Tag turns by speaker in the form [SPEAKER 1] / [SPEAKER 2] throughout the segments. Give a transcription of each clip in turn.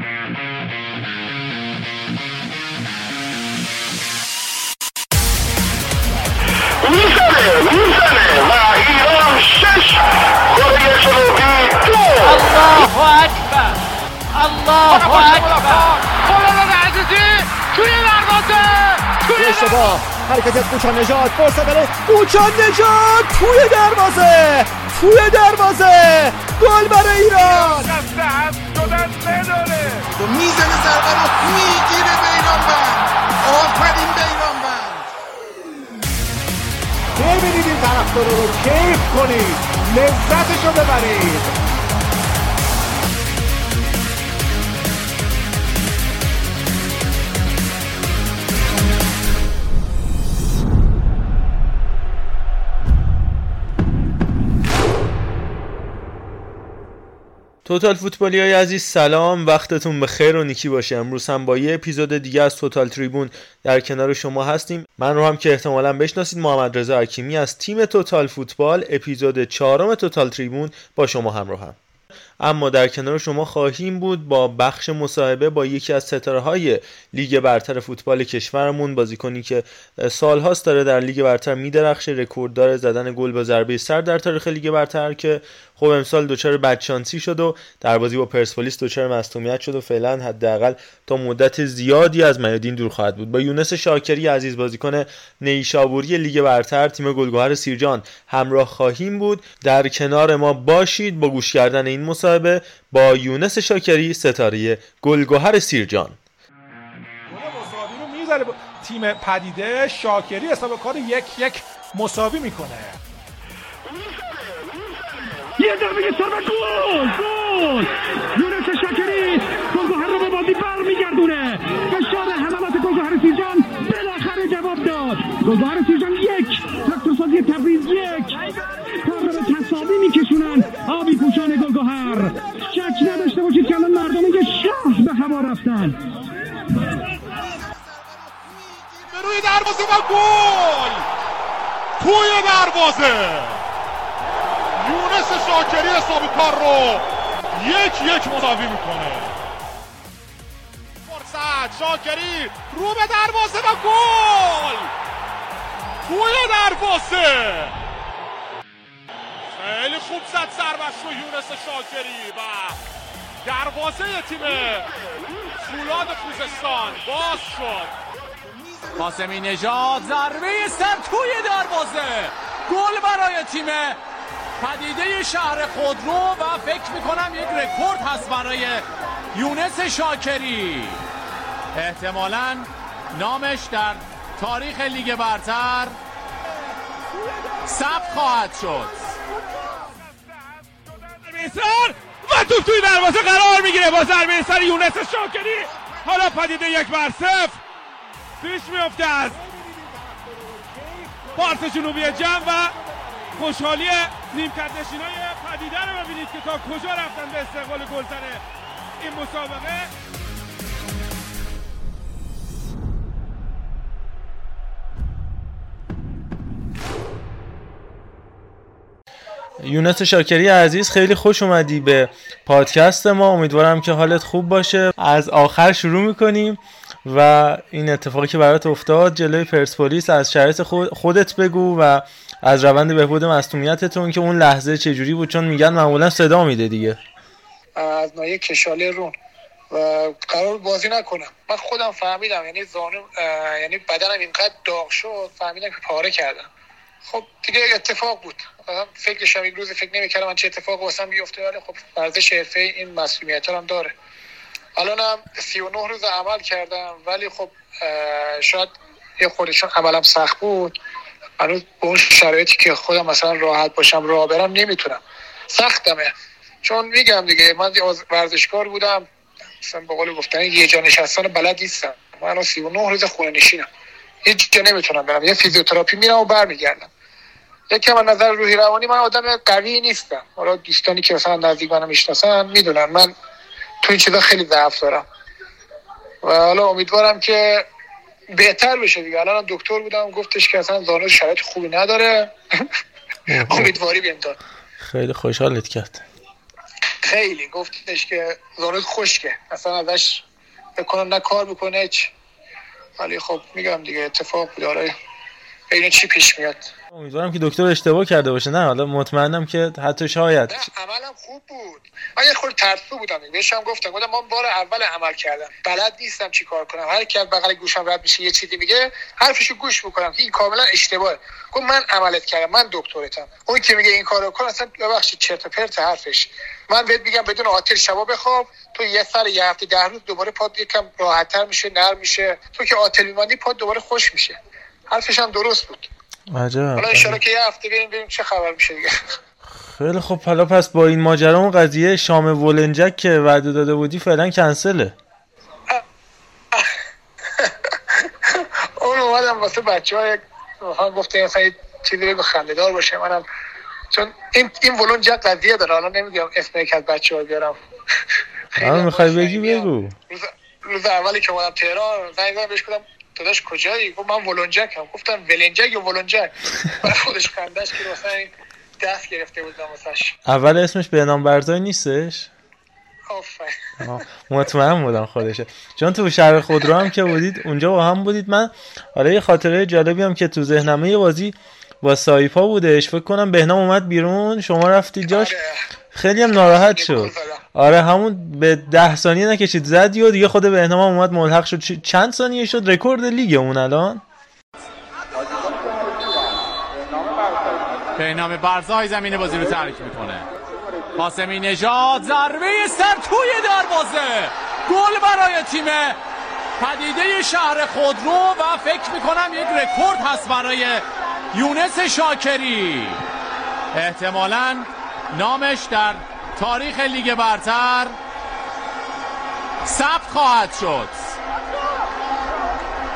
[SPEAKER 1] الله اکبر. الله اکبر. خلال عزیزی توی دروازه توی
[SPEAKER 2] اشتباه حرکت کوچا نجات. فرصت برای کوچا نجات. توی دروازه توی دروازه. گل برای ایران.
[SPEAKER 3] می‌زنه ضربه رو می‌گیره بیرانوند آفرین بیرانوند
[SPEAKER 2] ببینید این طرفدار رو؟ کیف کنید. لذتش رو ببرید.
[SPEAKER 4] توتال فوتبالی های عزیز سلام. وقتتون به خیر و نیکی باشه. امروز هم با یه اپیزود دیگه از توتال تریبون در کنار شما هستیم. من رو هم که احتمالا بشناسید محمد رضا حکیمی از تیم توتال فوتبال اپیزود چهارم توتال تریبون با شما همراهم. اما در کنار شما خواهیم بود با بخش مصاحبه با یکی از ستاره های لیگ برتر فوتبال کشورمون بازیکنی که سالهاست داره در لیگ برتر میدرخشه رکورددار زدن گل با ضربه سر در تاریخ لیگ برتر که خب امسال دچار بدشانسی شد و در بازی با پرسپولیس دچار مصونیت شد و فعلا حداقل تا مدت زیادی از میادین دور خواهد بود. با یونس شاکری عزیز بازیکن نیشابوری لیگ برتر تیم گلگهر سیرجان همراه خواهیم بود. در کنار ما باشید با گوش کردن این مصاحبه. با یونس شاکری ستاره گلگهر سیرجان.
[SPEAKER 5] مساوی رو می‌ذاره تیم پدیده. شاکری حساب کار یک یک مساوی می‌کنه.
[SPEAKER 6] یه ضربه سر و گل گل. یونس شاکری گلگهر رو به بازی برمیگردونه. فشار حملات گلگهر سیرجان بالاخره جواب داد. گلگهر سیرجان یک تکترسازی تبریز یک. تصاوی میکشونن آبی پوشان گلگهر شک نداشته باشید که الان مردم یه شهر به هوا رفتن.
[SPEAKER 5] به روی دروازه و گل. توی دروازه. یونس شاکری حساب کار رو یک یک مساوی می‌کنه. فرصت. شاکری رو به دروازه و گل. توی دروازه. خیلی خوب زد سربش رو یونس شاکری و دروازه تیم فولاد خوزستان. باز شد.
[SPEAKER 1] قاسمی نژاد ضربه سر توی دروازه. گل برای تیم پدیده شهر خودرو و فکر می‌کنم یک رکورد هست برای یونس شاکری. احتمالا نامش در تاریخ لیگ برتر ثبت خواهد شد.
[SPEAKER 5] سر و توپ توی دروازه قرار می‌گیره. با ضربه سر یونس شاکری. حالا پدیده یک بر صفر. پیش میفته از پارس جنوبی جمع و خوشحالی نیمکت نشینای پدیده رو ببینید که تا کجا رفتن به استقبال گلزن این مسابقه.
[SPEAKER 4] یونس شاکری عزیز خیلی خوش اومدی به پادکست ما. امیدوارم که حالت خوب باشه. از آخر شروع می‌کنیم و این اتفاقی که برات افتاد جلوی پرسپولیس از شرایط خودت بگو و از روند بهبود مصونیتتون که اون لحظه چجوری بود؟ چون میگن معمولا صدا میده دیگه.
[SPEAKER 7] از نایه کشاله رون. و قرار بازی نکنم. من خودم فهمیدم یعنی زانو یعنی بدنم اینقدر داغ شد فهمیدم که پاره کردم. خب دیگه اتفاق بود. فکرش هم روز فکر نمی‌کردم من چه اتفاق واسم بیفته ولی خب ورزش حرفه این مسئولیت هم داره. الانم 39 روز عمل کردم ولی خب شاید یه خودشون عملم سخت بود هنوز به اون شرایطی که خودم مثلا راحت باشم راه برم نمی‌تونم. سختمه. چون میگم دیگه من ورزشکار بودم مثلا به قول گفتن یه جا نشستن بلد نیستم. من الان 39 روز خونه نشینم هیچ جا نمی‌تونم برم. یه فیزیوتراپی میرم و برمیگردم. یکم از نظر روحی روانی من آدم قوی نیستم. حالا دوستانی که مثلا نزدیک منو می‌شناسن می‌دونن. من تو این چیزا خیلی ضعف دارم. و حالا امیدوارم که بهتر بشه دیگه. الان دکتر بودم گفتش که اصلا زانو شرایط خوبی نداره. امیدواری بهم داد.
[SPEAKER 4] خیلی خوشحالت کرد.
[SPEAKER 7] خیلی. گفتش که زانوی خشکه. اصلا ازش بکنم نه کار بکنه ولی خب میگم دیگه اتفاق بود. آره. ببینیم چی پیش میاد.
[SPEAKER 4] امیدوارم که دکتر اشتباه کرده باشه. نه حالا مطمئنم که حتی شاید.
[SPEAKER 7] عملم خوب بود. من یه خورده ترسو بودم. بهش هم گفتم گفتم من بار اول عمل کردم. بلد نیستم چی کار کنم. هر کی از بغل گوشم رد میشه یه چیزی میگه حرفشو گوش می‌کنم. این کاملا اشتباهه گفت من عملت کردم. من دکترتم. اون که میگه این کارو کن اصلا ببخشید چرت و پرت حرفش. من بهت میگم بدون آتل شبا بخواب. تو یه سر یه هفته ده روز دوباره پاد یکم راحتتر میشه نرم میشه. تو که آتل میمانی پاد دوباره خوش میشه. حرفش هم درست بود.
[SPEAKER 4] عجب.
[SPEAKER 7] حالا ان که یه هفته بریم ببینیم چه خبر میشه دیگه؟
[SPEAKER 4] خیلی خب حالا پس با این ماجرا اون قضیه شام ولنجک که وعده داده بودی فعلا کنسله.
[SPEAKER 7] اون اومدم واسه بچه های هم گفته مثلا یه چیزی بگو خنده‌دار باشه منم چون این این ولنجک قضیه داره حالا نمیگم اسم یک از بچه ها بیارم. خیلی
[SPEAKER 4] می‌خوای بگی. بگو.
[SPEAKER 7] روز, روز اولی که اومدم تهران زنگ زدم بهش گفتم داداش کجایی؟ گفت من ولنجکم گفتم ولنجک یا ولنجک؟ بعد خودش خندش که مثلا دست گرفته بودم واسش.
[SPEAKER 4] اول اسمش بهنام برزای نیستش؟ مطمئن بودم خودشه. چون تو شهر خودرو هم که بودید اونجا با هم بودید. من حالا یه خاطره جالبی هم که تو ذهنمه یه بازی با سایپا بودش. فکر کنم بهنام اومد بیرون شما رفتی جاش.
[SPEAKER 7] آره.
[SPEAKER 4] خیلی هم ناراحت شد. آره همون به ده ثانیه نکشید زدی و دیگه خود بهنام هم اومد ملحق شد. چند ثانیه شد؟ رکورد لیگ اون الان.
[SPEAKER 1] بهنام برزای زمین بازی رو ترک می‌کنه. قاسمی نژاد ضربه سر توی دروازه. گل برای تیم پدیده شهر خودرو و فکر می‌کنم یک رکورد هست برای یونس شاکری. احتمالا نامش در تاریخ لیگ برتر ثبت خواهد شد.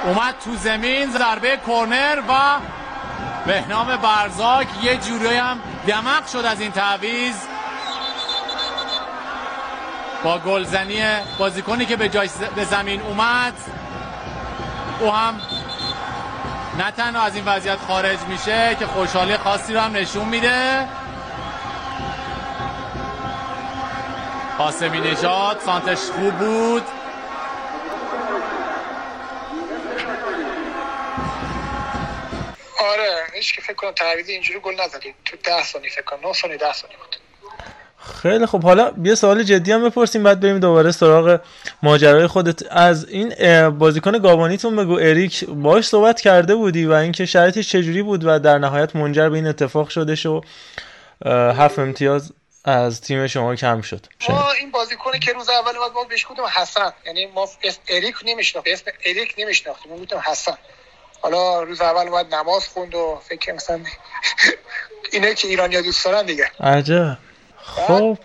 [SPEAKER 1] اومد تو زمین ضربه کرنر و بهنام برزاک. یه جوری هم دمق شد از این تعویز با گلزنی بازیکنی که به جای به زمین اومد او هم نه تنها از این وضعیت خارج میشه که خوشحالی خاصی رو هم نشون میده. قاسمی نژاد سانتش خوب بود.
[SPEAKER 7] آره هیچ که فکر کنم تعویض اینجوری گل نزدید تو 10 ثانیه فکر کنم 9 ثانیه 10 ثانیه بود.
[SPEAKER 4] خیلی خب حالا یه سوال جدی هم بپرسیم بعد بریم دوباره سراغ ماجرای خودت. از این بازیکن گابونیتون بگو اریک باش صحبت کرده بودی و اینکه شرایطش چجوری بود و در نهایت منجر به این اتفاق شدش و اه، هفت امتیاز از تیم شما کم شد.
[SPEAKER 7] ما این بازیکنی که روز اول اومد ما بهش گفتیم حسن. یعنی ما اسم اریک نمیشناخت اسم اریک نمیشناختیم. ما گفتیم حسن. حالا روز اول اومد نماز خوند و فکر مثلا اینه که ایرانیا دوست دارن دیگه.
[SPEAKER 4] عجب. خب.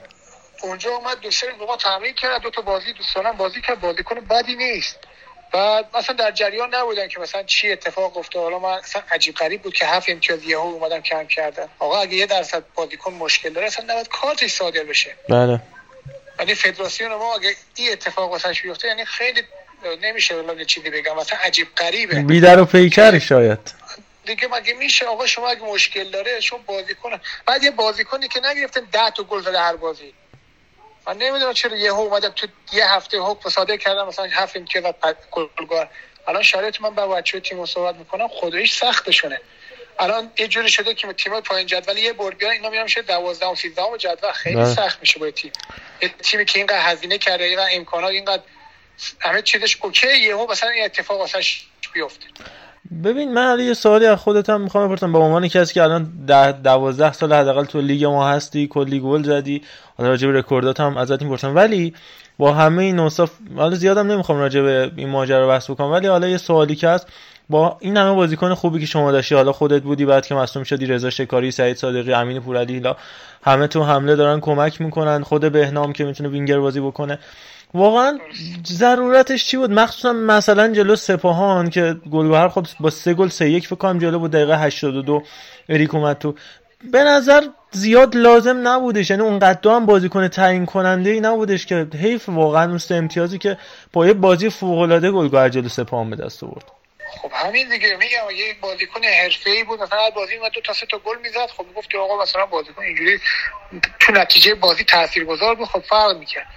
[SPEAKER 7] اونجا اومد دو سه با ما تمرین کرد دو تا بازی دوستانم بازی کرد. بازیکن بدی نیست. بعد مثلا در جریان نبودم که مثلا چی اتفاق افتاد. حالا من اصلا عجیب غریب بود که هفت امتیاز یهو اومدم کم کردن. آقا اگه یه درصد بازیکن مشکل داره اصلا نباید کارتش صادر بشه.
[SPEAKER 4] بله.
[SPEAKER 7] یعنی فدراسیون ما اگه این اتفاق واسش بیفته یعنی خیلی نمیشه والله چیزی بگم. مثلا عجیب غریبه.
[SPEAKER 4] بیدر و پیکری شاید.
[SPEAKER 7] دیگه مگه میشه؟ آقا شما اگه مشکل داره شما بازیکن بعد یه بازیکنی که نگرفتن 10 تا گل زده هر بازی. من نمی‌دونم چرا یه اومدم تو یه هفته حکم صادر کردم مثلا هفت امتیاز و گلگار الان شرایط من با بچه تیم صحبت می‌کنم خداییش سختشونه. الان یه جوری شده که تیم پایین جدول یه برد بیان اینا میرن میشه 12 و 13 جدول خیلی
[SPEAKER 4] بله.
[SPEAKER 7] سخت میشه با تیم. یه تیمی که اینقدر هزینه کرده اینقدر امکانات اینقدر همه چیزش اوکی یهو مثلا این اتفاق واسش بیفته.
[SPEAKER 4] ببین من یه سوالی از خودت هم می‌خوام بپرسم. به عنوان کسی که الان ده دوازده سال حداقل تو لیگ ما هستی کلی گل زدی حالا راجع به رکوردات هم ازت می‌پرسم. ولی با همه این اوصاف حالا زیادم نمی‌خوام راجع به این ماجرا بحث بکنم ولی حالا یه سوالی که هست با این همه بازیکن خوبی که شما داشتی حالا خودت بودی بعد که مصدوم شدی رضا شکاری سعید صادقی امین پورعلی همه تو حمله دارن کمک می‌کنن. خود بهنام که می‌تونه وینگر بازی بکنه. واقعا ضرورتش چی بود؟ مخصوصا مثلا جلو سپاهان که گلگهر خب با سه گل سه یک فکر کنم جلو بود دقیقه 82 اریک اومد تو. به نظر زیاد لازم نبودش یعنی اونقدر هم بازیکن تعیین کننده ای نبودش که حیف واقعا اون سه امتیازی که با یه بازی فوق العاده گلگهر جلو سپاهان به دست آورد.
[SPEAKER 7] خب همین دیگه میگم یه بازیکن حرفه‌ای بود. مثلا بازی اومد دو تا سه تا گل می‌زد خب می‌گفت آقا مثلا بازیکن اینجوری تو نتیجه بازی تاثیرگذار بود خب فرق می‌کرد.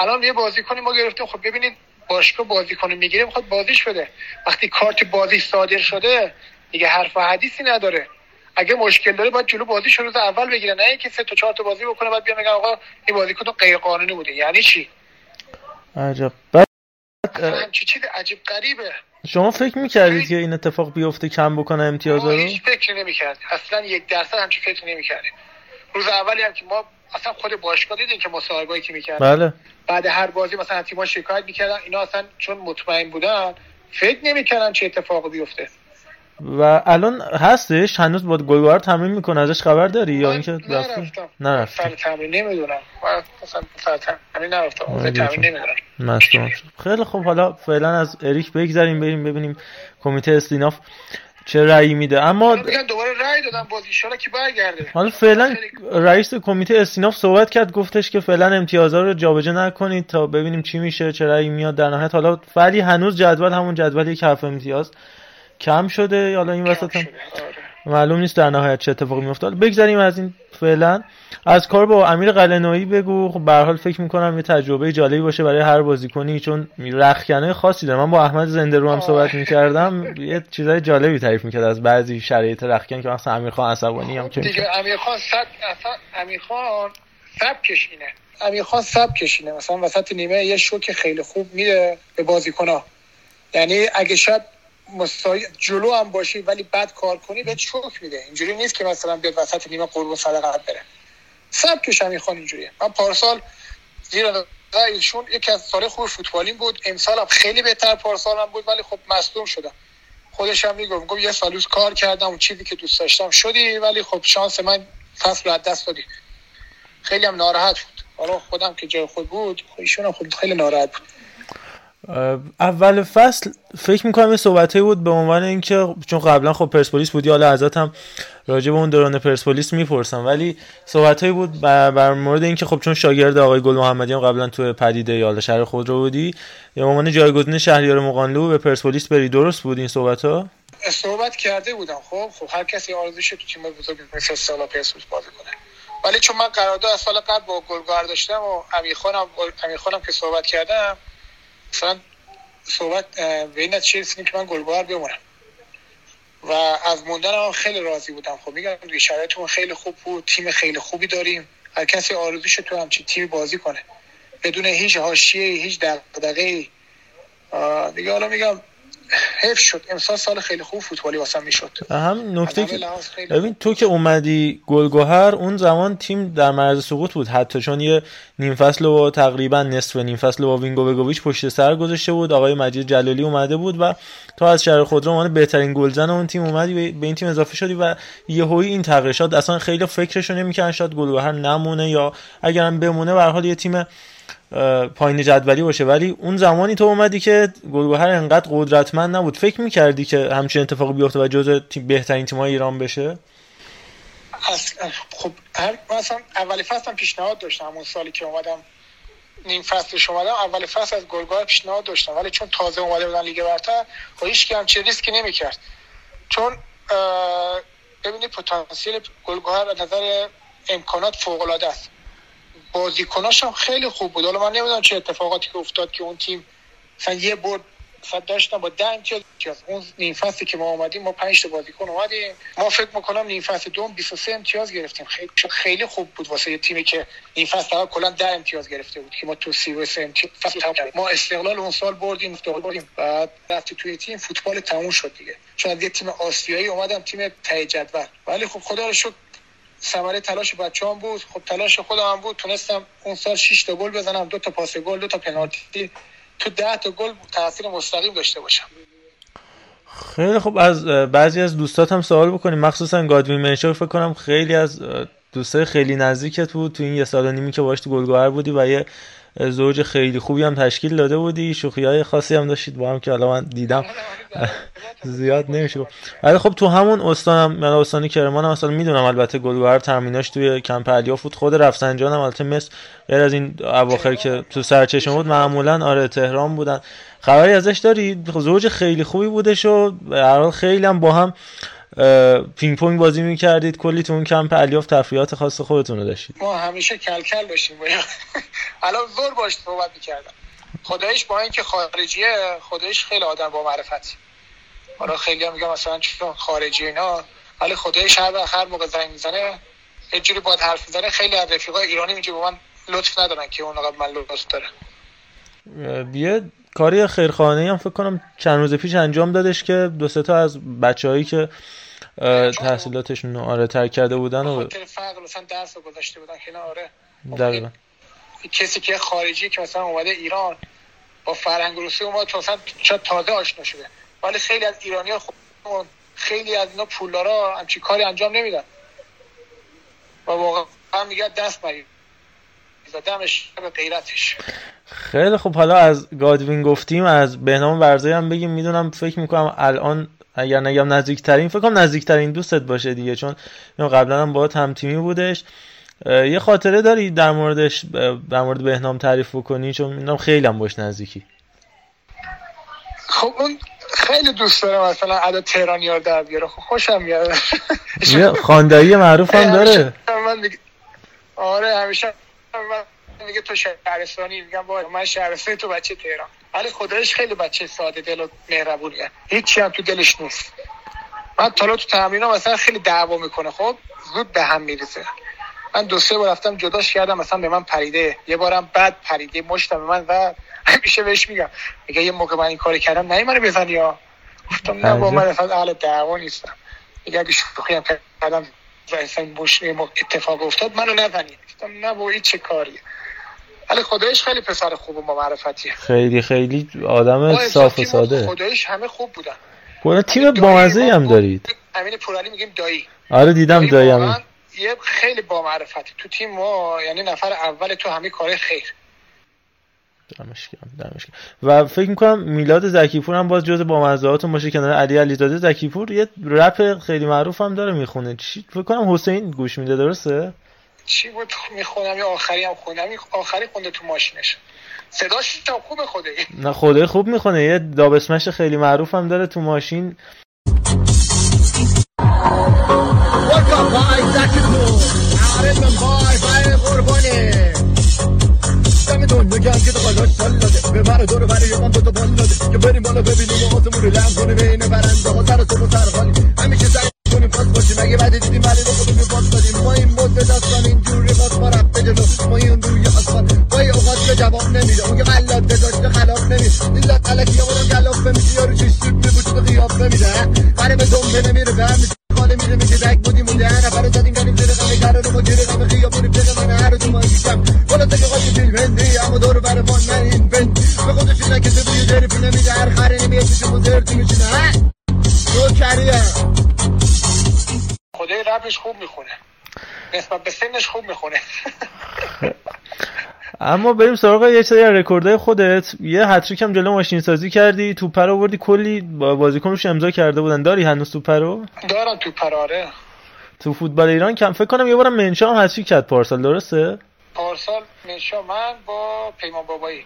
[SPEAKER 7] الان یه بازیکنی ما گرفتیم. خب ببینید باشگاه بازیکن می‌گیره می‌خواد بازیش بده. وقتی کارت بازی صادر شده دیگه حرف و حدیثی نداره. اگه مشکل داره باید جلو بازی روز اول بگیره نه اینکه سه تا چهار تا بازی بکنه بعد بیا میگن آقا این بازیکن غیر قانونی بوده. یعنی چی؟
[SPEAKER 4] عجب. بعد
[SPEAKER 7] همچی چیز عجیب غریبه.
[SPEAKER 4] شما فکر می‌کردید که این اتفاق بیفته کم بکنه امتیازا
[SPEAKER 7] ما
[SPEAKER 4] رو؟
[SPEAKER 7] هیچ فکری نمی‌کرد اصلا یک درصد همچی فکر نمی‌کردیم. روز اولی هم که ما اصلا خود باشگاه دیدیم که مصاحبه‌ای که می‌کرد
[SPEAKER 4] بله.
[SPEAKER 7] بعد هر بازی مثلا تیم‌ها شکایت می‌کردن اینا اصلا چون مطمئن بودن فکر نمی‌کردن چه اتفاقی بیفته.
[SPEAKER 4] و الان هستش هنوز با گلگوهر تمرین می‌کنه. ازش خبر داری یا اینکه
[SPEAKER 7] نرفتم.
[SPEAKER 4] نرفته
[SPEAKER 7] سر تمرین نمی‌دونم. من مثلا سر تمرین نرفتم. تمرین نمی‌دونم.
[SPEAKER 4] خیلی خوب. حالا فعلا از اریک بگذریم بریم ببینیم کمیته استیناف چه رأی میده. اما
[SPEAKER 7] دوباره رأی دادن باز. ان که برگرده؟
[SPEAKER 4] حالا فعلا رئیس کمیته استیناف صحبت کرد گفتش که فعلا امتیازها رو جابجا نکنید تا ببینیم چی میشه چه رأی میاد. در نهایت حالا ولی هنوز جدول همون جدولی که هفت امتیاز کم شده. حالا این وسط هم.
[SPEAKER 7] آره.
[SPEAKER 4] معلوم نیست در نهایت چه اتفاقی میفته حالا بگذریم از این فعلا. از کار با امیر قلنویی بگو. خب به هر حال فکر می‌کنم یه تجربه جالبی باشه برای هر بازیکنی چون رخکنه خاصی داره من با احمد زنده رو هم صحبت می‌کردم. یه چیزای جالبی تعریف می‌کرد از بعضی شرایط رخکن که مثلا امیر خان عصبانی هم که
[SPEAKER 7] دیگه امیر خان صد امیر خان سبکش اینه امیر خان سبکش اینه مثلا وسط نیمه یه شوک خیلی خوب میده به بازیکن‌ها. یعنی اگه شاید مساوی جلو هم باشی ولی بد کار کنی بهت شوک میده. اینجوری نیست که مثلا بیاد وسط نیمه قربون صدقت بره. سبکش امیر خان اینجوریه. من پارسال زیر ایشون یکی از سال خوب فوتبالیم بود. امسال هم خیلی بهتر پارسال هم بود ولی خب مصدوم شدم. خودش هم می‌گفت می‌گفت یه سالوز کار کردم اون چیزی که دوست داشتم شدی ولی خب شانس من فصل رو از دست دادی. خیلی هم ناراحت بود. حالا خودم که جای خود بود خب ایشون هم خود خیلی ناراحت بود.
[SPEAKER 4] اول فصل فکر می‌کنم یه صحبتایی بود به عنوان اینکه چون قبلا خب پرسپولیس بودی حالا ازت هم راجع به اون دوران پرسپولیس می‌پرسم. ولی صحبتایی بود بر, مورد اینکه خب چون شاگرد آقای گل محمدی هم قبلا تو پدیده یا حالا شهر خود رو بودی یا به عنوان جایگزین شهریار مقانلو به پرسپولیس بری. درست بود این صحبت ها
[SPEAKER 7] صحبت کرده بودم. خب خب هر کسی آرزوش تو تیم بزرگ مثل سالا پرسپولیس بازی کنه. ولی چون من قرارداد از سال قبل با گلگهر داشتم و امیر خانم امیر خانم که صحبت کردم مثلا صحبت به این نتیجه رسیدیم که من گلگهر بمونم. و از موندن خیلی راضی بودم. خب میگم دیگه شرایطمون خیلی خوب بود تیم خیلی خوبی داریم. هر کسی آرزوش تو همچین تیمی بازی کنه. بدون هیچ حاشیه هیچ دغدغه‌ای. دیگه حالا میگم حیف شد. امسال سال خیلی خوب فوتبالی واسم می‌شد.
[SPEAKER 4] هم نکته که ببین تو که اومدی گلگهر اون زمان تیم در معرض سقوط بود. حتی چون یه نیم فصل و تقریبا نصف نیم فصل با وینگو بگویچ پشت سر گذاشته بود. آقای مجید جلالی اومده بود و تو از شهر خودرو عنوان بهترین گلزن اون تیم اومدی به- این تیم اضافه شدی و یهویی این تغییر شد. اصلا خیلی فکرشو نمی‌کردن شاید گلگهر نمونه یا اگرم بمونه به حال یه تیم پایین جدولی باشه. ولی اون زمانی تو اومدی که گلگهر انقدر قدرتمند نبود. فکر می‌کردی که همچین اتفاقی بیفته و جزو تیم بهترین تیم‌های ایران بشه؟
[SPEAKER 7] خب هر مثلا اول فصل هم پیشنهاد داشتم. اون سالی که اومدم نیم فصلش اومدم اول فصل از گلگهر پیشنهاد داشتم. ولی چون تازه اومده بودن لیگ برتر خب هیچ کی هم چه ریسکی نمی‌کرد. چون ببینید پتانسیل گلگهر از نظر امکانات فوق العاده است. بازیکناش هم خیلی خوب بود. حالا من نمی‌دونم چه اتفاقاتی که افتاد که اون تیم مثلا یه برد مثلا داشتم با ده امتیاز امتیاز. اون نیم فصلی که ما اومدیم ما 5 تا بازیکن اومدیم. ما فکر می‌کنم نیم فصل دوم 23 امتیاز گرفتیم. خیلی خیلی خوب بود واسه یه تیمی که نیم فصل کلا 10 امتیاز گرفته بود که ما تو 33 امتیاز کردیم. ما استقلال اون سال بردیم افتاد بردیم. بعد رفتی توی تیم فوتبال تموم شد دیگه. چون از یه تیم آسیایی اومدم تیم ته جدول. ولی خب خدا رو شکر ثمره تلاش بچه هم بود. خب تلاش خودم هم بود. تونستم اون سال 6 تا گل بزنم دو تا پاس گل دو تا پنالتی. تو 10 تا گل تاثیر مستقیم داشته باشم.
[SPEAKER 4] خیلی خب از بعضی از دوستات هم سوال بکنیم. مخصوصا گادوین منشو فکر کنم خیلی از دوستای خیلی نزدیکت بود. تو این یه سال و نیمی که باهاش تو گلگهر بودی و یه زوج خیلی خوبی هم تشکیل داده بودی. شوخی های خاصی هم داشتید. با هم که حالا من دیدم. زیاد نمیشه ولی خب تو همون استانم من استانی کرمان هم اصلا می‌دونم. البته گلوهر ترمیناش توی کمپ علیا بود خود رفسنجان هم البته مثل غیر از این اواخر که تو سرچشمه بود معمولا آره تهران بودن. خبری ازش داری؟ زوج خیلی خوبی بودش و به خیلی هم با هم پینگ پونگ بازی می‌کردید. کلی تو اون کمپ الیاف تفریحات خاص خودتون رو داشتید.
[SPEAKER 7] ما همیشه کلکل داشتیم. باید الان زور باش صحبت می‌کردم. خدایش با اینکه خارجیه خدایش خیلی آدم با معرفتی حالا خیلی هم میگم مثلا چون خارجی اینا ولی خدایش هر وقت هر موقع زنگ می‌زنه یه جوری باید حرف می‌زنه. خیلی از رفیقای ایرانی اینجا با من لطف ندارن که اون قبل من لطف داره
[SPEAKER 4] یه کاری خیرخانه هم فکر کنم چند روز پیش انجام دادش که دو سه تا از بچههایی که تحصیلاتشون آره ترک کرده بودن و
[SPEAKER 7] فقر مثلا درس رو گذاشته بودن که آره.
[SPEAKER 4] دقیقا.
[SPEAKER 7] کسی که خارجی که مثلا اومده ایران با فرهنگ روسی اومد تو مثلا شاید تازه آشنا شده. ولی خیلی از ایرانی ها خودمون خیلی از اینا پولدارا همچین کاری انجام نمیدن. و واقعا میگه دست مگیر دمش به غیرتش.
[SPEAKER 4] خیلی خب حالا از گادوین گفتیم از بهنام ورزی هم بگیم. می‌دونم فکر می‌کنم الان اگر نگم نزدیکترین فکر کنم نزدیکترین دوستت باشه دیگه چون قبلا هم باهات هم تیمی بودش. یه خاطره داری در موردش در مورد بهنام تعریف بکنی؟ چون می‌دونم خیلی هم باش نزدیکی.
[SPEAKER 7] خب اون خیلی دوست دارم مثلا ادا تهرانی ها در بیاره. خب خوشم میاد.
[SPEAKER 4] یه خاندایی معروف هم داره.
[SPEAKER 7] همیشه من میگه آره همیشه من میگه تو شهرستانی میگم وای من شهرستانی تو بچه تهران. ولی خدایش خیلی بچه ساده دل و مهربونیه. هیچی هم تو دلش نیست. من تا حالا تو تمرین مثلا خیلی دعوا می‌کنه خب؟ زود به هم میریزه. من دو سه بار رفتم جداش کردم مثلا به من پریده. یه بارم بد پریده مشتم به من و همیشه بهش میگم. میگه یه موقع من این کار کردم نه منو بزنی یا گفتم نه با من اصلا اهل دعوا نیستم. میگه اگه شوخی هم کردم و اصلا اتفاق افتاد منو نزنی گفتم نه با این چه کاریه؟ ولی خدایش خیلی پسر خوب و با معرفتیه
[SPEAKER 4] خیلی خیلی آدم صاف و ساده.
[SPEAKER 7] خدایش همه خوب بودن.
[SPEAKER 4] گونه تیم
[SPEAKER 7] دایی
[SPEAKER 4] بامزه هم دارید.
[SPEAKER 7] امین پورالی میگیم دایی.
[SPEAKER 4] آره دیدم
[SPEAKER 7] دایی واقعا یه خیلی با معرفتی تو تیم ما یعنی نفر اول تو همه کار خیر.
[SPEAKER 4] دمش گرم، دمش گرم. و فکر می‌کنم میلاد زکیپور هم باز جز بامزهاتون باشه کنار علی علیزاده. زکیپور یه رپ خیلی معروف هم داره می‌خونه. چی؟ فکر کنم حسین گوش میده درسته؟
[SPEAKER 7] چی بود می‌خونم یا آخری هم خوندم؟ آخری خونده تو ماشینش. صداش هم خوبه خدایی
[SPEAKER 4] نه خدای خوب می‌خونه. یه دابسمش خیلی معروف هم داره تو ماشین.
[SPEAKER 2] که دقالاش سال داده به من دور برای من دوتا بال داده که بریم بالا ببینیم و آسمون رو لم بین برنده ها سر صبح و سر خالی همیشه سر کنیم پاس باشیم. اگه بعد دیدیم ولی رو خودمون پاس دادیم. ما این مدت داستان اینجوری باز ما رفته جلو. ما این روی آسمان. با اوقات به جواب نمیده. اون که قلات داشته خلاف نمیده دیلات علکی رو گلاف نمیشه یارو چش سوپ میبوشه قیاف نمیده برای به دنبه نمیره به هم خاله میره میگه دک بودیم اون ده نفر زدیم بریم زیر غم گره رو گیره غم خیابونی پیش من هر تو ما دیشب بالا تک قاطی فیلم هندی اما دور بر ما این بند به خودش
[SPEAKER 7] خدای رپش خوب می‌خونه. نسبت به سنش خوب می‌خونه.
[SPEAKER 4] اما بریم سراغ یه سری از رکوردهای خودت. یه هتریک هم جلو ماشین سازی کردی. توپ رو آوردی. کلی با بازیکن روش امضا کرده بودن. داری هنوز توپ رو؟
[SPEAKER 7] دارم تو پراره
[SPEAKER 4] تو فوتبال ایران کم. فکر کنم یه بارم منشا هم هتریک کرد پارسال. درسته؟
[SPEAKER 7] پارسال منشا من با پیمان بابایی.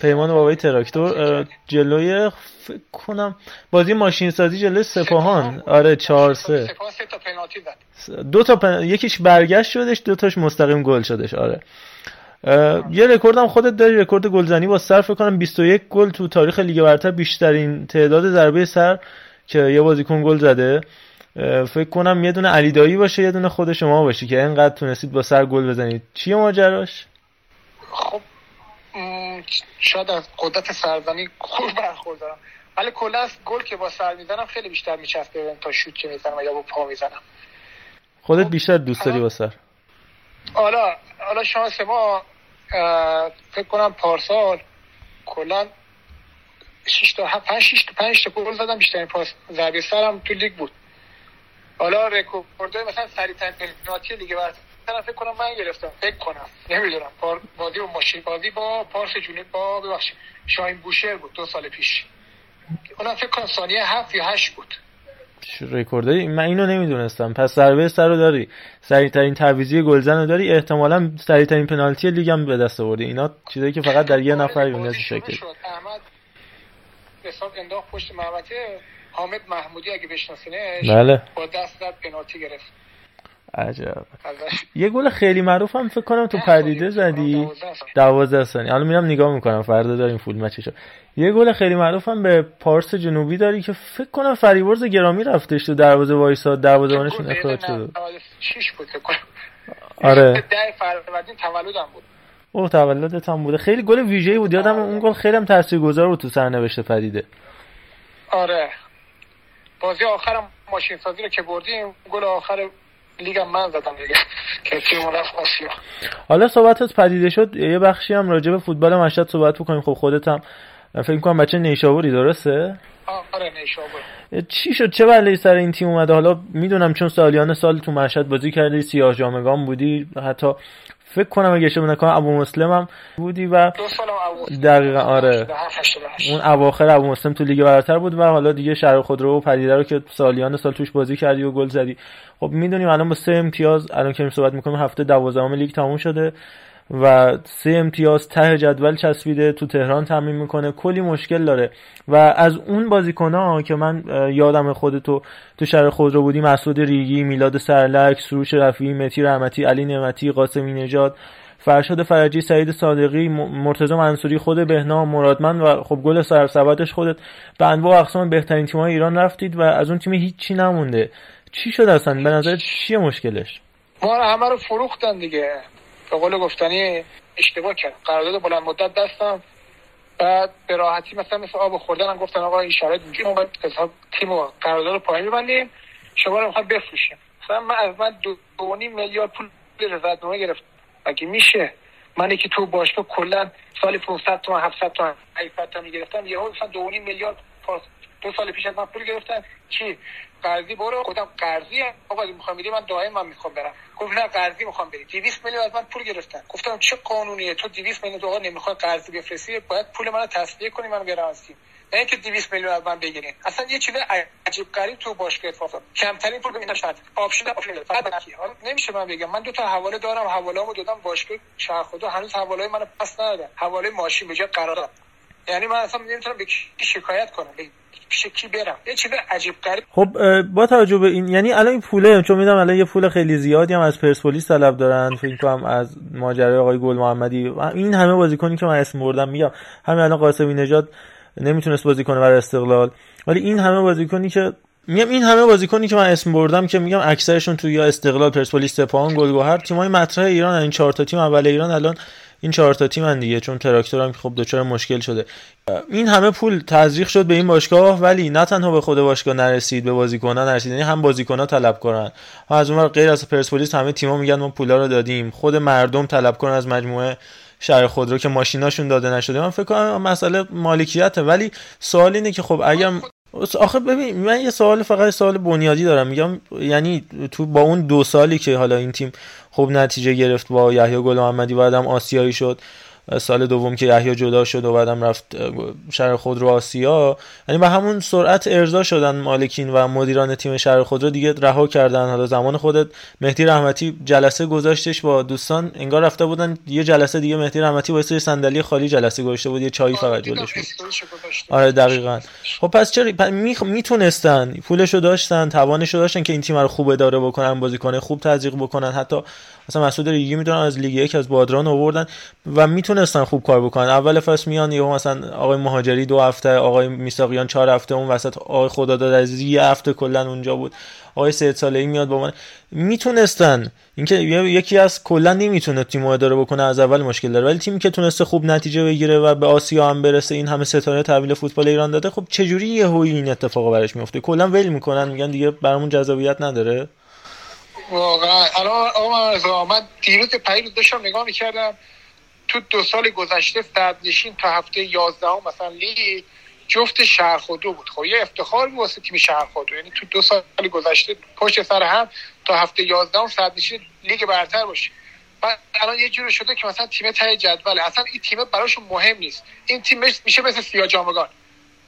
[SPEAKER 4] پیمان بابای تراکتور جلوی فکر کنم بازی ماشین سازی جلوی سپاهان. آره چهار سه.
[SPEAKER 7] تا پنالتی زد.
[SPEAKER 4] دو تا پن... یکیش برگشت شدش دو تاش مستقیم گل شدش آره. یه رکورد هم خودت داری رکورد گلزنی با سر فکر کنم 21 گل تو تاریخ لیگ برتر بیشترین تعداد ضربه سر که یه بازیکن گل زده. فکر کنم یه دونه علی دایی باشه یه دونه خود شما باشه که اینقدر تونستید با سر گل بزنید. چیه ماجراش؟
[SPEAKER 7] خب شاید از قدرت سرزنی خوب برخوردارم. ولی کلا از گل که با سر می‌زنم خیلی بیشتر میچسبه تا شوت که می‌زنم یا با پا می‌زنم.
[SPEAKER 4] خودت بیشتر دوست داری با سر؟
[SPEAKER 7] حالا حالا شانس ما فکر کنم پارسال کلا 6 تا 5 6 تا 5 تا گل زدم بیشترین پاس ضربه سرم تو لیگ بود. حالا رکورد مثلا سریع ترین پنالتی لیگ مثلا فکر کنم من گرفتم. فکر کنم. نمی‌دونم. پار بازی با ماشین بازی با پارس جنوب با ببخشید. شاهین بوشهر بود دو سال پیش. اونم فکر کنم ثانیه هفت یا هشت بود.
[SPEAKER 4] رکورد داری من اینو نمی‌دونستم. پس ضربه سر رو داری. سریع ترین تعویضی گلزن رو داری. احتمالا سریع ترین پنالتی لیگ هم به دست آوردی. اینا چیزایی که فقط در یه نفر
[SPEAKER 7] بازی
[SPEAKER 4] یونس
[SPEAKER 7] شروع
[SPEAKER 4] شکل
[SPEAKER 7] شد. احمد حساب انداخت پشت محوطه. حامد محمودی اگه بشناسینش
[SPEAKER 4] بله.
[SPEAKER 7] با دست زد پنالتی گرفت.
[SPEAKER 4] عجب. یه گل خیلی معروف هم فکر کنم تو پدیده زدی؟
[SPEAKER 7] دوازده
[SPEAKER 4] ثانیه. حالا میرم نگاه می‌کنم. فردا داریم فول مچشو یه گل خیلی معروف هم به پارس جنوبی داری که فکر کنم فریبرز گرامی رفتش تو دروازه وایساد دروازه‌بانشون اخراج شد
[SPEAKER 7] 96 بود فکر کنم.
[SPEAKER 4] آره.
[SPEAKER 7] فروردین تولدم بود.
[SPEAKER 4] اوه تولدت هم بوده. خیلی گل ویژه‌ای بود. یادم اون گل خیلی هم تاثیرگذار بود تو سرنوشت پدیده.
[SPEAKER 7] آره. بازی آخرم ماشین سازی رو که بردیم گل آخر لیگم من زدم دیگه. که تیم رفت آسیا.
[SPEAKER 4] حالا صحبتت پدیده شد یه بخشی هم راجع به فوتبال مشهد صحبت بکنیم. خب خودت هم فکر کنم بچه نیشابوری درسته؟
[SPEAKER 7] آره نیشابور
[SPEAKER 4] چی شد؟ چه بلایی سر این تیم اومده؟ حالا می‌دونم چون سالیان سال تو مشهد بازی کردی سیاه جامگان بودی حتی فکر کنم اگه اشتباه نکنم ابو مسلم هم بودی و دقیقا آره.
[SPEAKER 7] 87 88
[SPEAKER 4] اون اواخر ابو مسلم تو لیگ برتر بود و حالا دیگه شهر خودرو و پدیده رو که سالیان سال توش بازی کردی و گل زدی. خب می‌دونیم الان با سه امتیاز الان که صحبت می‌کنیم هفته دوازدهم لیگ تموم شده. و سه امتیاز ته جدول چسبیده تو تهران تمرین می‌کنه. کلی مشکل داره. و از اون بازیکن ها که من یادم خودتو تو شهر خودرو بودی مسعود ریگی میلاد سرلک سروش رفیعی متی رحمتی علی نعمتی قاسمی نژاد فرشاد فرجی سعید صادقی مرتضی منصوری خود بهنام مرادمند و خب گل سرسبدش خودت. به انواع اقسام بهترین تیم‌های ایران رفتید و از اون تیم هیچی نمونده. چی شد اصلا؟ به نظر چیه مشکلش؟
[SPEAKER 7] ما رو همه رو فروختن دیگه. به قول گفتنی اشتباه کرد. قرارداد بلند مدت دستم. بعد به راحتی مثلا مثل آب خوردن هم گفتن آقا این شرایط اینجوری ما حساب تیم و قرارداد رو پایین ببندیم. شما رو می‌خواد بفروشیم. مثلا من از من دو, دو میلیارد پول رضایتنامه گرفت مگه میشه؟ منی که تو باشگاه کلا سال 500 تومن 700 تومن 800 تومن گرفتم یهو مثلا دو و نیم میلیارد پاس دو سال پیش از من پول گرفتن. چی؟ قرضی برو. گفتم قرضی آقا می‌خوام بدی من دائم من می‌خوام برم. گفت نه قرضی می‌خوام بری 200 میلیون از من پول گرفتن. گفتم چه قانونیه؟ تو 200 میلیون آقا نمی‌خواد قرضی بفرستی؟ باید پول منو تسویه کنی منو برم از تیم. نه اینکه 200 میلیون از من بگیرین. اصلا یه چیز عجیب غریب تو باشگاه اتفاق کمترین پول ببینم شاید آپشن آپشن. فقط بنفی. حالا نمیشه من بگم. من دو تا حواله دارم. حواله‌مو دادم. باشگاه شهر خدا هنوز حواله منو پس ندادن. حواله ماشین به جای قرارداد یعنی من اصلا نمی‌تونم به کی شکایت کنم به پیش کی برم؟ یه چیز عجیب غریب.
[SPEAKER 4] خب با توجه به این یعنی الان این پوله چون می‌دونم الان یه پول خیلی زیادی هم از پرسپولیس طلب دارن فکر کنم از ماجرای آقای گل محمدی. این همه بازیکنی که من اسم بردم میگم. همین الان قاسمی نژاد نمی‌تونست بازی کنه برای استقلال. ولی این همه بازیکنی که میگم این همه بازیکنی که من اسم بردم که میگم اکثرشون تو یا استقلال پرسپولیس سپاهان گلگهر تیمای مطرح ایران این چهار تا تیم اول ایران الان این چهار تا تیم دیگه چون تراکتور هم خب دچار مشکل شده. این همه پول تزریق شد به این باشگاه ولی نه تنها به خود باشگاه نرسید به بازیکنان نرسید یعنی هم بازیکنان طلب کنن هم از اون غیر از پرسپولیس همه تیم‌ها میگن ما پولا رو دادیم. خود مردم طلب کنن از مجموعه شهر خودرو که ماشیناشون داده نشده. من فکر کنم مسئله مالکیته ولی سوال اینه که خب اگر آخه ببین من یه سوال فقط سوال بنیادی دارم. میگم یعنی تو با اون دو سالی که حالا این تیم خوب نتیجه گرفت با یحیی گل محمدی بعدم آسیایی شد سال دوم که یحیی جدا شد و بعدم رفت شهر خودرو آسیا. یعنی به همون سرعت ارضا شدن مالکین و مدیران تیم شهر خودرو دیگه رها کردن. حالا زمان خودت مهدی رحمتی جلسه گذاشتش با دوستان انگار رفته بودن یه جلسه دیگه مهدی رحمتی با سری صندلی خالی جلسه گذاشته بود یه چایی فقط جلوش بود. آره دقیقا. خب پس چرا می... می‌تونستن پولشو داشتن توانشو داشتن که این تیم رو خوب اداره بکنن بازیکن خوب تزریق بکنن حتی مثلا مسعود ریگی می‌دونن از لیگ یک از بادران آوردن و می‌تونستن خوب کار بکنن. اول فصل میان یهو مثلا آقای مهاجری دو هفته آقای میساقیان چهار هفته اون وسط آقای خداداد عزیزی یه هفته کلا اونجا بود. آقای سید صالحی میاد با من می‌تونستن. اینکه یکی از کلا نمی‌تونه تیم اداره بکنه از اول مشکل داره. ولی تیمی که تونسته خوب نتیجه بگیره و به آسیا هم برسه این همه ستاره تحویل فوتبال ایران داده خب چجوری یهویی این اتفاق براش میفته کلا ول می‌کنن میگن دیگه برامون جذابیت نداره.
[SPEAKER 7] واقعا. الان مرزا من دیروز پیروز داشتم نگاه می‌کردم. تو دو سال گذشته صد نشین تا هفته 11 مثلا لیگ جفت شهر خودرو بود. خب یه افتخار واسه تیم شهر خودرو یعنی تو دو سال گذشته پشت سر هم تا هفته 11 هم صد نشین لیگ برتر باشه بعد الان یه جوری شده که مثلا تیم ته جدوله اصلا این تیم براشون مهم نیست. این تیم میشه مثل سیاه جامگان.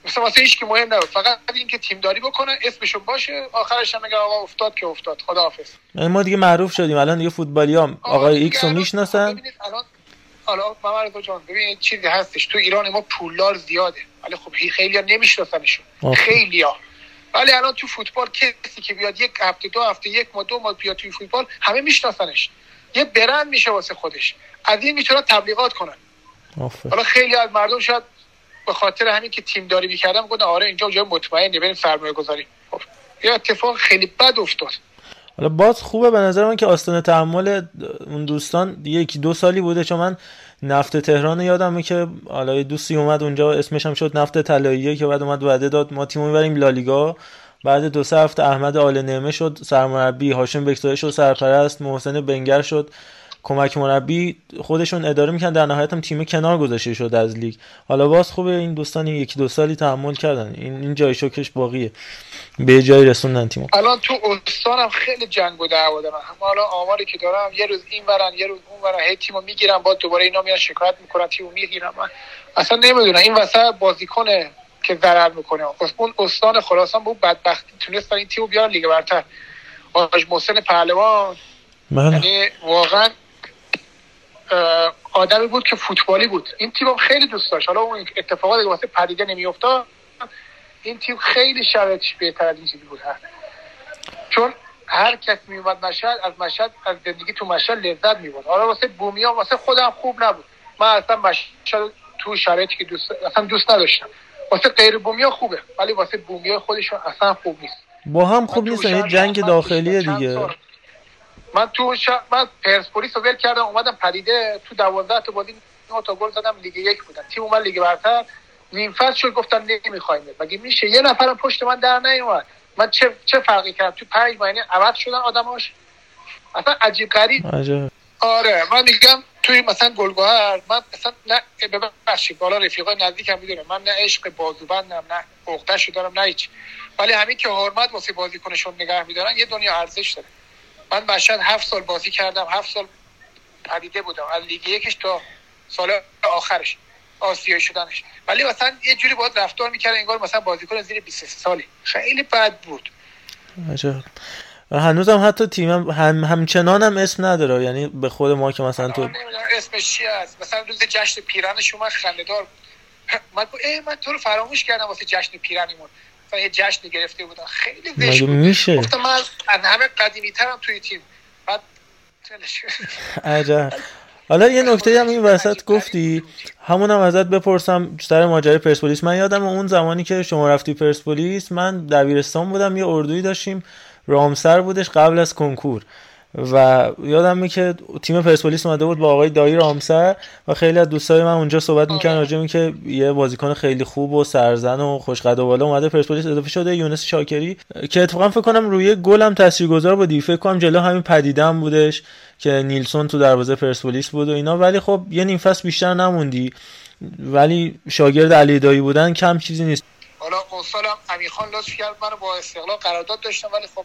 [SPEAKER 7] مثلا واسه هیچ که مهم نبود. فقط اینکه تیم داری بکنه اسمشون باشه آخرش هم میگه آقا افتاد که افتاد. خداحافظ.
[SPEAKER 4] یعنی ما دیگه معروف شدیم. الان دیگه فوتبالی هم آقای ایکس رو می‌شناسن.
[SPEAKER 7] حالا رضا جان ببین چیزی هستش. تو ایران ما پولدار زیاده. ولی خب خیلی ها نمیشناسنشون. خیلی ها. ولی الان تو فوتبال کسی که بیاد یک هفته دو هفته یک ماه دو ماه بیاد توی فوتبال همه میشناسنش. یه برند میشه واسه خودش. از این می‌تونن تبلیغات کنن. حالا خیلی از مردم شاید به خاطر همین که تیم داری می‌کردن گفتن آره اینجا جای مطمئنه بریم سرمایه گذاری خب یه اتفاق خیلی بد افتاد.
[SPEAKER 4] حالا باز خوبه به نظر من که آستانه تحمل اون دوستان یکی دو سالی بوده چون من نفت تهران یادمه که حالا دوستی اومد اونجا اسمش هم شد نفت طلاییه که بعد اومد وعده داد ما تیمو می‌بریم لالیگا. بعد دو سه هفته احمد آل نعمه شد سرمربی هاشم بکتوری شد سرپرست محسن بنگر شد. کمک مربی خودشون اداره می‌کنن در نهایت هم تیم کنار گذاشته شد از لیگ. حالا باز خوبه این دوستان یکی دو سالی تحمل کردن. این این جای شوکش باقیه. به جای رسوندن تیمو.
[SPEAKER 7] الان تو استانم خیلی جنگ و دعوا دارن. هم حالا آماری که دارم یه روز این ورن یه روز اون ورن. هی تیمو می‌گیرن با دوباره اینا میان شکایت می‌کنن تیمو می‌گیرن. من اصلا نمی‌دونم. این وسط بازیکن که ضرر می‌کنه. اون استان خراسان بود بدبختی تونستن این تیمو بیارن لیگ برتر. حاج محسن پهلوان.
[SPEAKER 4] بله.
[SPEAKER 7] یعنی واقعا آدمی بود که فوتبالی بود. این تیم هم خیلی دوست داشت. حالا اون اتفاقاتی که واسه پدیده نمیافتاد این تیم خیلی شرایطش بهتر از این چیزی بود. چون هر کس میومد مشهد از مشهد از زندگی تو مشهد لذت می‌برد. حالا واسه بومیا واسه خودم خوب نبود. من اصلا مشهد تو شرایطی که دوست اصلا دوست نداشتم. واسه غیر بومیا خوبه ولی واسه بومیا خودشون اصلا خوب نیست.
[SPEAKER 4] با هم خوب نیستن یه جنگ داخلیه دیگه.
[SPEAKER 7] من تو ش... من پرسپولیس رو ول کردم اومدم پدیده تو دوازده تا بازی نه تا گل زدم لیگ یک بودم. تیم اومد لیگ برتر. نیم فصل شد گفتن نمی‌خوایم. مگه میشه؟ یه نفرم پشت من در نیومد. من چه چه فرقی کردم تو پنج ماه عوض شدن آدماش. اصلا عجیب غریب.
[SPEAKER 4] عجب.
[SPEAKER 7] آره من میگم توی مثلا گلگهر من مثلا نه ببخشید بالا رفیقای نزدیکم می‌دونه. من نه عشق بازوبندم نه عقدهشو دارم نه هیچ. ولی همین که حرمت واسه بازیکنشون نگه میدارن یه دنیا ارزش داره. من مشهد هفت سال بازی کردم هفت سال پدیده بودم. از لیگ یکش تا سال آخرش آسیایی شدنش. ولی مثلا یه جوری باید رفتار می‌کرد انگار مثلا بازیکن زیر 23 سالی خیلی بد بود.
[SPEAKER 4] عجب. هنوزم حتی تیمم هم همچنان هم اسم نداره. یعنی به خود ما که مثلا تو
[SPEAKER 7] نمی‌دونم اسمش چی هست مثلا روز جشن پیرنش اومد خنده‌دار. من اه من تو رو فراموش کردم واسه جشن پیرنمون یه جشن گرفته بودن. خیلی بود.
[SPEAKER 4] میشه؟
[SPEAKER 7] گفتم من از همه قدیمی ترم توی تیم. بعد.
[SPEAKER 4] عجب. حالا یه نکته هم این وسط گفتی. همونم ازت بپرسم سر ماجرای پرسپولیس. من یادم اون زمانی که شما رفتی پرسپولیس من دبیرستان بودم یه اردویی داشتیم. رامسر بودش قبل از کنکور. و یادم که تیم پرسپولیس اومده بود با آقای دایی رامسر و خیلی از دوستای من اونجا صحبت می‌کردن راجع به که یه بازیکن خیلی خوب و سرزن و خوشقد و بالا اومده. پرسپولیس اضافه شده یونس شاکری که اتفاقا فکر کنم روی گلم تاثیرگذار بودی فکر کنم جلو همین پدیدم بودش که نیلسون تو دروازه پرسپولیس بود و اینا. ولی خب یه نیم فصل بیشتر نموندی. ولی شاگرد علی دایی بودن کم چیزی نیست.
[SPEAKER 7] حالا اون سالم امیرخان لطف کرد منو با استقلال قرارداد داشتم ولی خب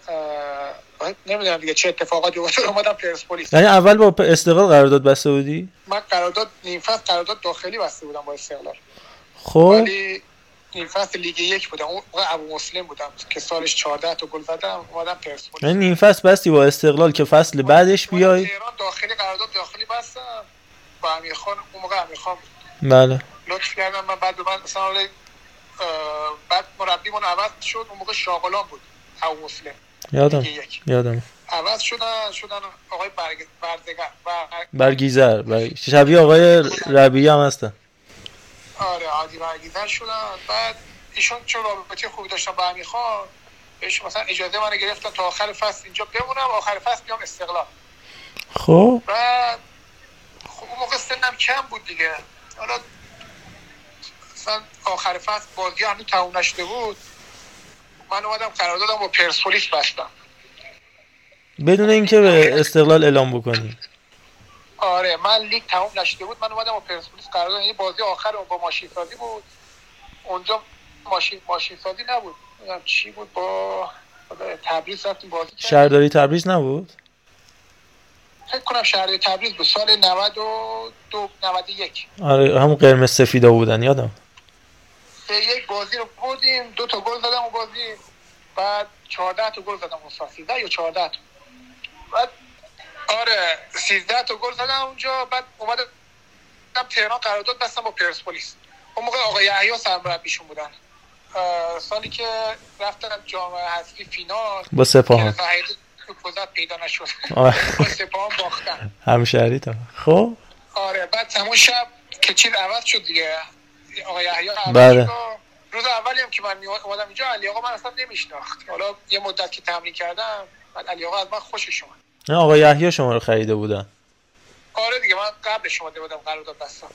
[SPEAKER 7] نمی‌دونم دیگه چه اتفاقاتی افتاد اومدم پرسپولیس
[SPEAKER 4] یعنی اول با استقلال قرارداد بسته بودی؟
[SPEAKER 7] من قرارداد نیم فصل قرارداد داخلی بسته بودم با استقلال.
[SPEAKER 4] خب.
[SPEAKER 7] ولی نیم فصل لیگ یک بودم. اون ابو مسلم بودم که سالش 14 تا گل زدم اومدم پرسپولیس
[SPEAKER 4] یعنی نیم فصل بستی با استقلال که فصل بعدش بیای؟
[SPEAKER 7] تهران داخلی قرارداد داخلی بستم. با امیرخان اون موقع امیرخان.
[SPEAKER 4] بله.
[SPEAKER 7] لطف کردم من بعد من مثلا بعد مربیمون عوض شد اون موقع شاغلان بود مسلم.
[SPEAKER 4] یادم یادم.
[SPEAKER 7] عوض شدن شدن آقای برگ برزگر بر...
[SPEAKER 4] برگیزر بر... شبیه آقای ربیعی هم هستن.
[SPEAKER 7] آره عادی برگیزر شدن. بعد ایشون چون رابطه خوبی داشتن با امیر خان؟ بهش مثلا اجازه من گرفتن تا آخر فصل اینجا بمونم آخر فصل بیام استقلال.
[SPEAKER 4] خب.
[SPEAKER 7] بعد خب اون موقع سنم کم بود دیگه. حالا مثلا آخر فصل بازی هنوز تموم نشده بود. من اومدم قراردادم با پرسپولیس بستم.
[SPEAKER 4] بدون اینکه به استقلال اعلام بکنی.
[SPEAKER 7] آره من لیگ تموم نشده بود. من اومدم با پرسپولیس قرارداد این بازی آخر با ماشین سازی بود. اونجا ماشین ماشین سازی نبود چی بود با تبریز رفتیم بازی
[SPEAKER 4] شهرداری تبریز نبود؟
[SPEAKER 7] فکر کنم شهر تبریز بود. سال 92 91
[SPEAKER 4] آره همون قرمز سفیدا بودن یادم.
[SPEAKER 7] بازی رو بردیم دو تا گل زدم اون بازی بعد 14 تا گل زدم اون سال 13 یا 14 تا؟ بعد آره 13 تا گل زدم اونجا بعد اومدم تهران قرارداد بستم با پرسپولیس. اون موقع آقای یحیی سرمربیشون بودن. سالی که رفتم جام حذفی فینال
[SPEAKER 4] با سپاهان.
[SPEAKER 7] پیدا نشد. با سپاهان باختن.
[SPEAKER 4] همشهری تا. خب؟
[SPEAKER 7] آره بعد همون شب که چیز عوض شد دیگه. آقای یحیی
[SPEAKER 4] بله.
[SPEAKER 7] روز اولی هم که من اومدم اینجا علی آقا من اصلا نمیشناخت. حالا یه مدت که تمرین کردم بعد علی آقا از من خوشش اومد.
[SPEAKER 4] نه آقا یحیی شما رو خریده بودن.
[SPEAKER 7] آره دیگه من قبلش اومده بودم قرارداد بستم.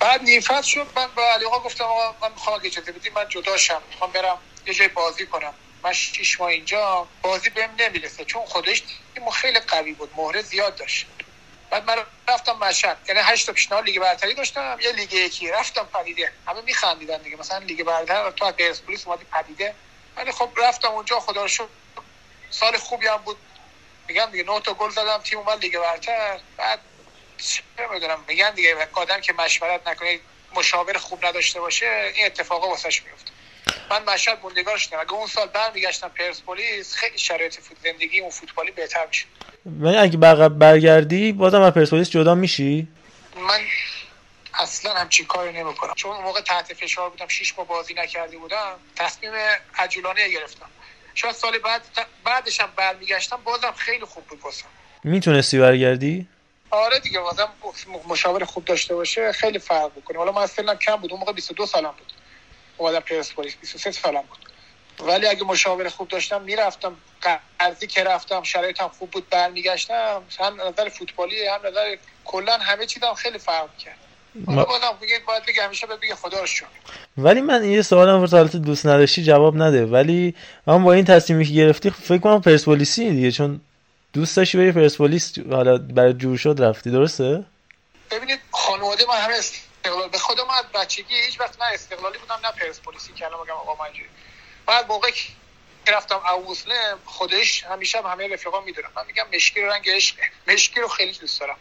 [SPEAKER 7] بعد نیم فصل شد من به علی آقا گفتم آقا من می‌خوام اگه اجازه بدی من جدا شم می‌خوام برم یه جای بازی کنم. من شیش ماه اینجا بازی بهم نمی‌رسه چون خودش تیم خیلی قوی بود مهره زیاد داشت. بعد من رفتم مشهد. یعنی هشت تا پیشنهاد لیگ برتری داشتم یه لیگ یکی. رفتم پدیده. همه میخندیدن دیگه. مثلا لیگ برتر تو از پرسپولیس اومدی پدیده. ولی خب رفتم اونجا خدا رو شکر. سال خوبی هم بود. میگم دیگه نه تا گل زدم تیم اومد لیگ برتر. بعد چه می‌دونم میگن دیگه آدم که مشورت نکنه مشاور خوب نداشته باشه این اتفاقا واسش میفته من مشهد موندگار شدم. اگه اون سال برمیگشتم پرسپولیس خیلی شرایط فوت زندگی اون فوتبالی بهتر میشه
[SPEAKER 4] ولی اگه بقیه برگردی بازم از پرسپولیس جدا میشی؟
[SPEAKER 7] من اصلا همچین کاری نمی‌کنم. چون اون موقع تحت فشار بودم شیش ماه بازی نکرده بودم تصمیم عجولانه گرفتم. شاید سال بعد بعدش هم برمیگشتم بازم خیلی خوب بود
[SPEAKER 4] می‌تونستی برگردی؟
[SPEAKER 7] آره دیگه بازم مشاور خوب داشته باشه خیلی فرق می‌کنه. حالا من سنم کم بود اون موقع 22 سالم بود. اومدم پرسپولیس 23 سالم بود. ولی اگه مشاور خوب داشتم می‌رفتم. قرضی که رفتم شرایطم خوب بود برمیگشتم. هم نظر فوتبالی هم نظر کلا همه چیزم خیلی فرق کرد.
[SPEAKER 4] ما-
[SPEAKER 7] باید بگه همیشه بگه خدا رو
[SPEAKER 4] ولی من یه سوالم واسه حالت دوست نداشتی جواب نده. ولی من با این تصمیمی که گرفتی فکر کنم پرسپولیسی دیگه چون دوست داشتی بری پرسپولیس حالا برای جور شد رفتی. درسته؟
[SPEAKER 7] ببینید خانواده من همه استقلال به خودم از بچگی هیچ وقت نه استقلالی بودم نه پرسپولیسی که الان بگم آقا من بعد موقعی که رفتم اوسلم خودش همیشه هم همه رفیقا می‌دونم من میگم مشکی رو رنگ عشقه مشکی رو خیلی دوست دارم.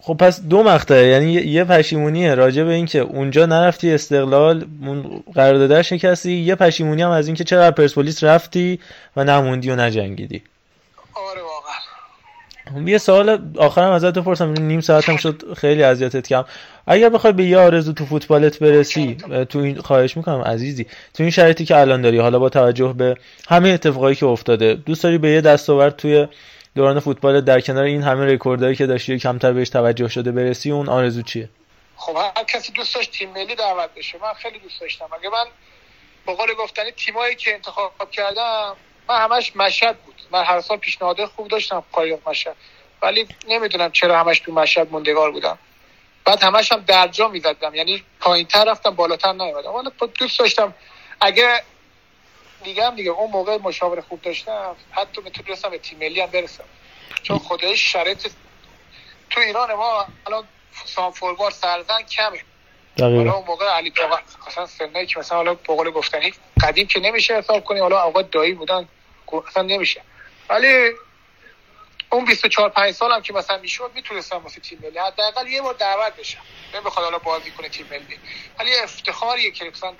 [SPEAKER 4] خب پس دو مقطعه یعنی یه- یه پشیمونیه. راجع به اینکه اونجا نرفتی استقلال قرارداد شکستی یه پشیمونی هم از اینکه چرا پرسپولیس رفتی و نموندی و نجنگیدی. یه سوال آخرم ازت بپرسم نیم ساعتم شد خیلی اذیتت کردم. اگر بخوای به یه آرزو تو فوتبالت برسی تو این خواهش می‌کنم عزیزی تو این شرایطی که الان داری حالا با توجه به همه اتفاقایی که افتاده دوست داری به یه دستاورد توی دوران فوتبال در کنار این همه رکوردایی که داشتی کمتر بهش توجه شده برسی اون آرزو چیه؟
[SPEAKER 7] خب هر کسی دوست داشت تیم ملی دعوت بشه. من خیلی دوست داشتم. اگه من به قول گفتنی تیمایی که انتخاب کردم من همش مشهد بود. من هر سال پیشنهاد خوب داشتم قایق مشهد. ولی نمی‌دونم چرا همش تو مشهد موندگار بودم. بعد همش هم درجا می‌زدم. یعنی پایین تر رفتم بالاتر نیومدم. حالا دوست داشتم. اگه دیگه هم دیگه اون موقع مشاور خوب داشتم حتی می‌تونستم به تیم ملی هم برسم. چون خودش شرایط تو ایران ما الان سان فوروارد سرزن کمه. حالا اون موقع علی مثلا سنایی که مثلا حالا به قول گفتنی قدیم که نمیشه حساب کنی حالا آقا دایی بودن. اصلا نمیشه. ولی اون 24 5 سالم که مثلا می‌شد می‌تونستم واسه تیم ملی حداقل یه بار دعوت بشم. نمی‌خواد حالا بازی کنه تیم ملی. ولی یه افتخاریه که مثلا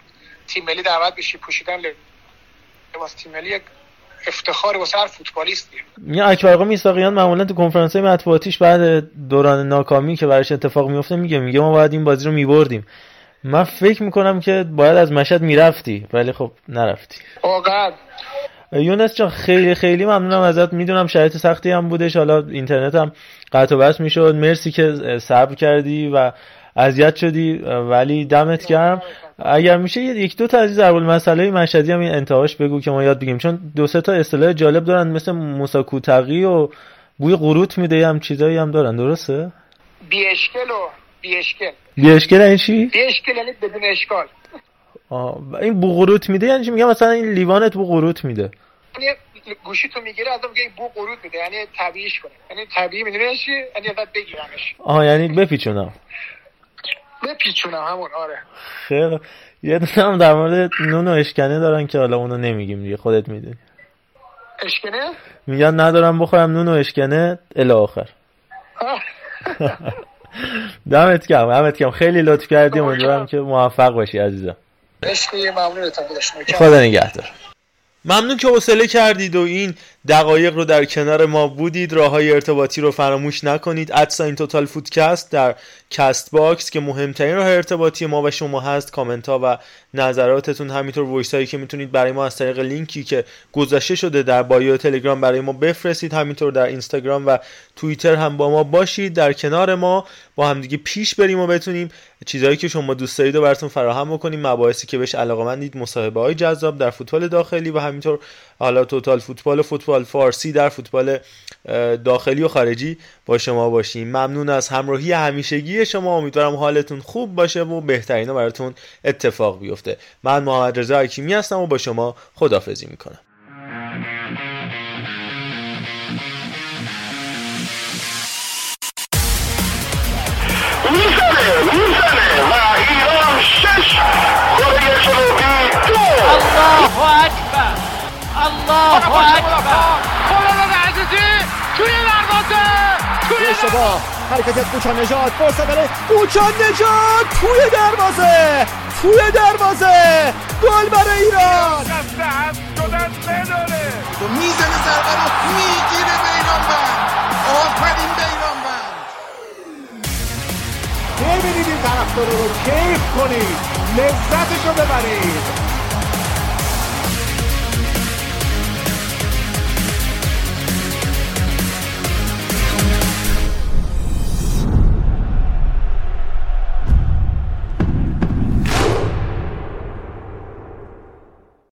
[SPEAKER 7] تیم ملی دعوت بشی پوشیدن لباس تیم ملی افتخار واسه هر فوتبالیستیه.
[SPEAKER 4] یه اکبر آقا میساقیان معمولا تو کنفرانس های مطبوعاتیش بعد دوران ناکامی که براش اتفاق میفته میگه میگه ما باید این بازی رو میبردیم. من فکر می‌کنم که باید از مشهد می‌رفتی ولی خب نرفتی.
[SPEAKER 7] واقعا.
[SPEAKER 4] یونس جان خیلی خیلی ممنونم ازت. می‌دونم شرایط سختی هم بودش. حالا اینترنت هم قطع و بس می‌شد. مرسی که صبر کردی و اذیت شدی. ولی دمت گرم. اگر میشه یک دو تا از ضرب المثله مشهدی هم این انتهاش بگو که ما یاد بگیم چون دو سه تا اصطلاح جالب دارن مثل موسی کوتقی و بوی قروت میده. هم چیزایی هم دارن. درسته؟
[SPEAKER 7] بی اشکل و بی اشکل
[SPEAKER 4] بی اشکال این چی؟
[SPEAKER 7] بی اشکل یعنی بدون اشکال.
[SPEAKER 4] این بو قروت میده؟ یعنی چی؟ میگم مثلا این لیوانت بو قروت میده.
[SPEAKER 7] یعنی گوشی تو می‌گیره ازم میگه بو قرود میده. یعنی طبیعیش کنه. یعنی طبیعی می‌دونی چی؟ یعنی ازت بگیرمش.
[SPEAKER 4] آها یعنی بپیچونم.
[SPEAKER 7] بپیچونم همون آره.
[SPEAKER 4] خیلی یه دونه هم در مورد نون و اشکنه دارن که حالا اونو نمیگیم دیگه خودت می‌دونی.
[SPEAKER 7] اشکنه؟
[SPEAKER 4] میگن ندارم بخورم نون و اشکنه الی آخر. دمت گرم دمت گرم. خیلی لطف کردی امیدوارم که موفق باشی عزیزم.
[SPEAKER 7] عشقی ممنونتم
[SPEAKER 4] خدا نگهدار. ممنون که حوصله کردید و این دقایق رو در کنار ما بودید. راه های ارتباطی رو فراموش نکنید. at sign Total Footcast در Castbox که مهمترین راه ارتباطی ما و شما هست. کامنت ها و نظراتتون همینطور voice هایی که می‌تونید برای ما از طریق لینکی که گذاشته شده در bio تلگرام برای ما بفرستید. همینطور در اینستاگرام و توییتر هم با ما باشید. در کنار ما با همدیگه پیش بریم و بتونیم چیزهایی که شما دوست دارید رو براتون فراهم بکنیم مباحثی که بهش علاقه مصاحبه های جذاب در فوتبال داخلی و همینطور حالا توتال فوتبال و فوتبال فارسی در فوتبال داخلی و خارجی با شما باشیم. ممنون از همراهی همیشگی شما. امیدوارم حالتون خوب باشه و بهترین براتون اتفاق بیفته. من محمد رضا حکیمی هستم و با شما خدافزی می‌کنم.
[SPEAKER 1] اکبر الله اکبر خالد عزیزی توی دروازه توی
[SPEAKER 2] اشتباه حرکت کوچان نجات فرصت برای کوچان نجات توی دروازه توی دروازه گل برای ایران
[SPEAKER 8] دسته هم شدن
[SPEAKER 3] تو می‌زنه ضربه رو می‌گیره بیرانوند آفرین بیرانوند
[SPEAKER 6] ببینید این طرفدارا رو کیف کنید لذتشو ببرید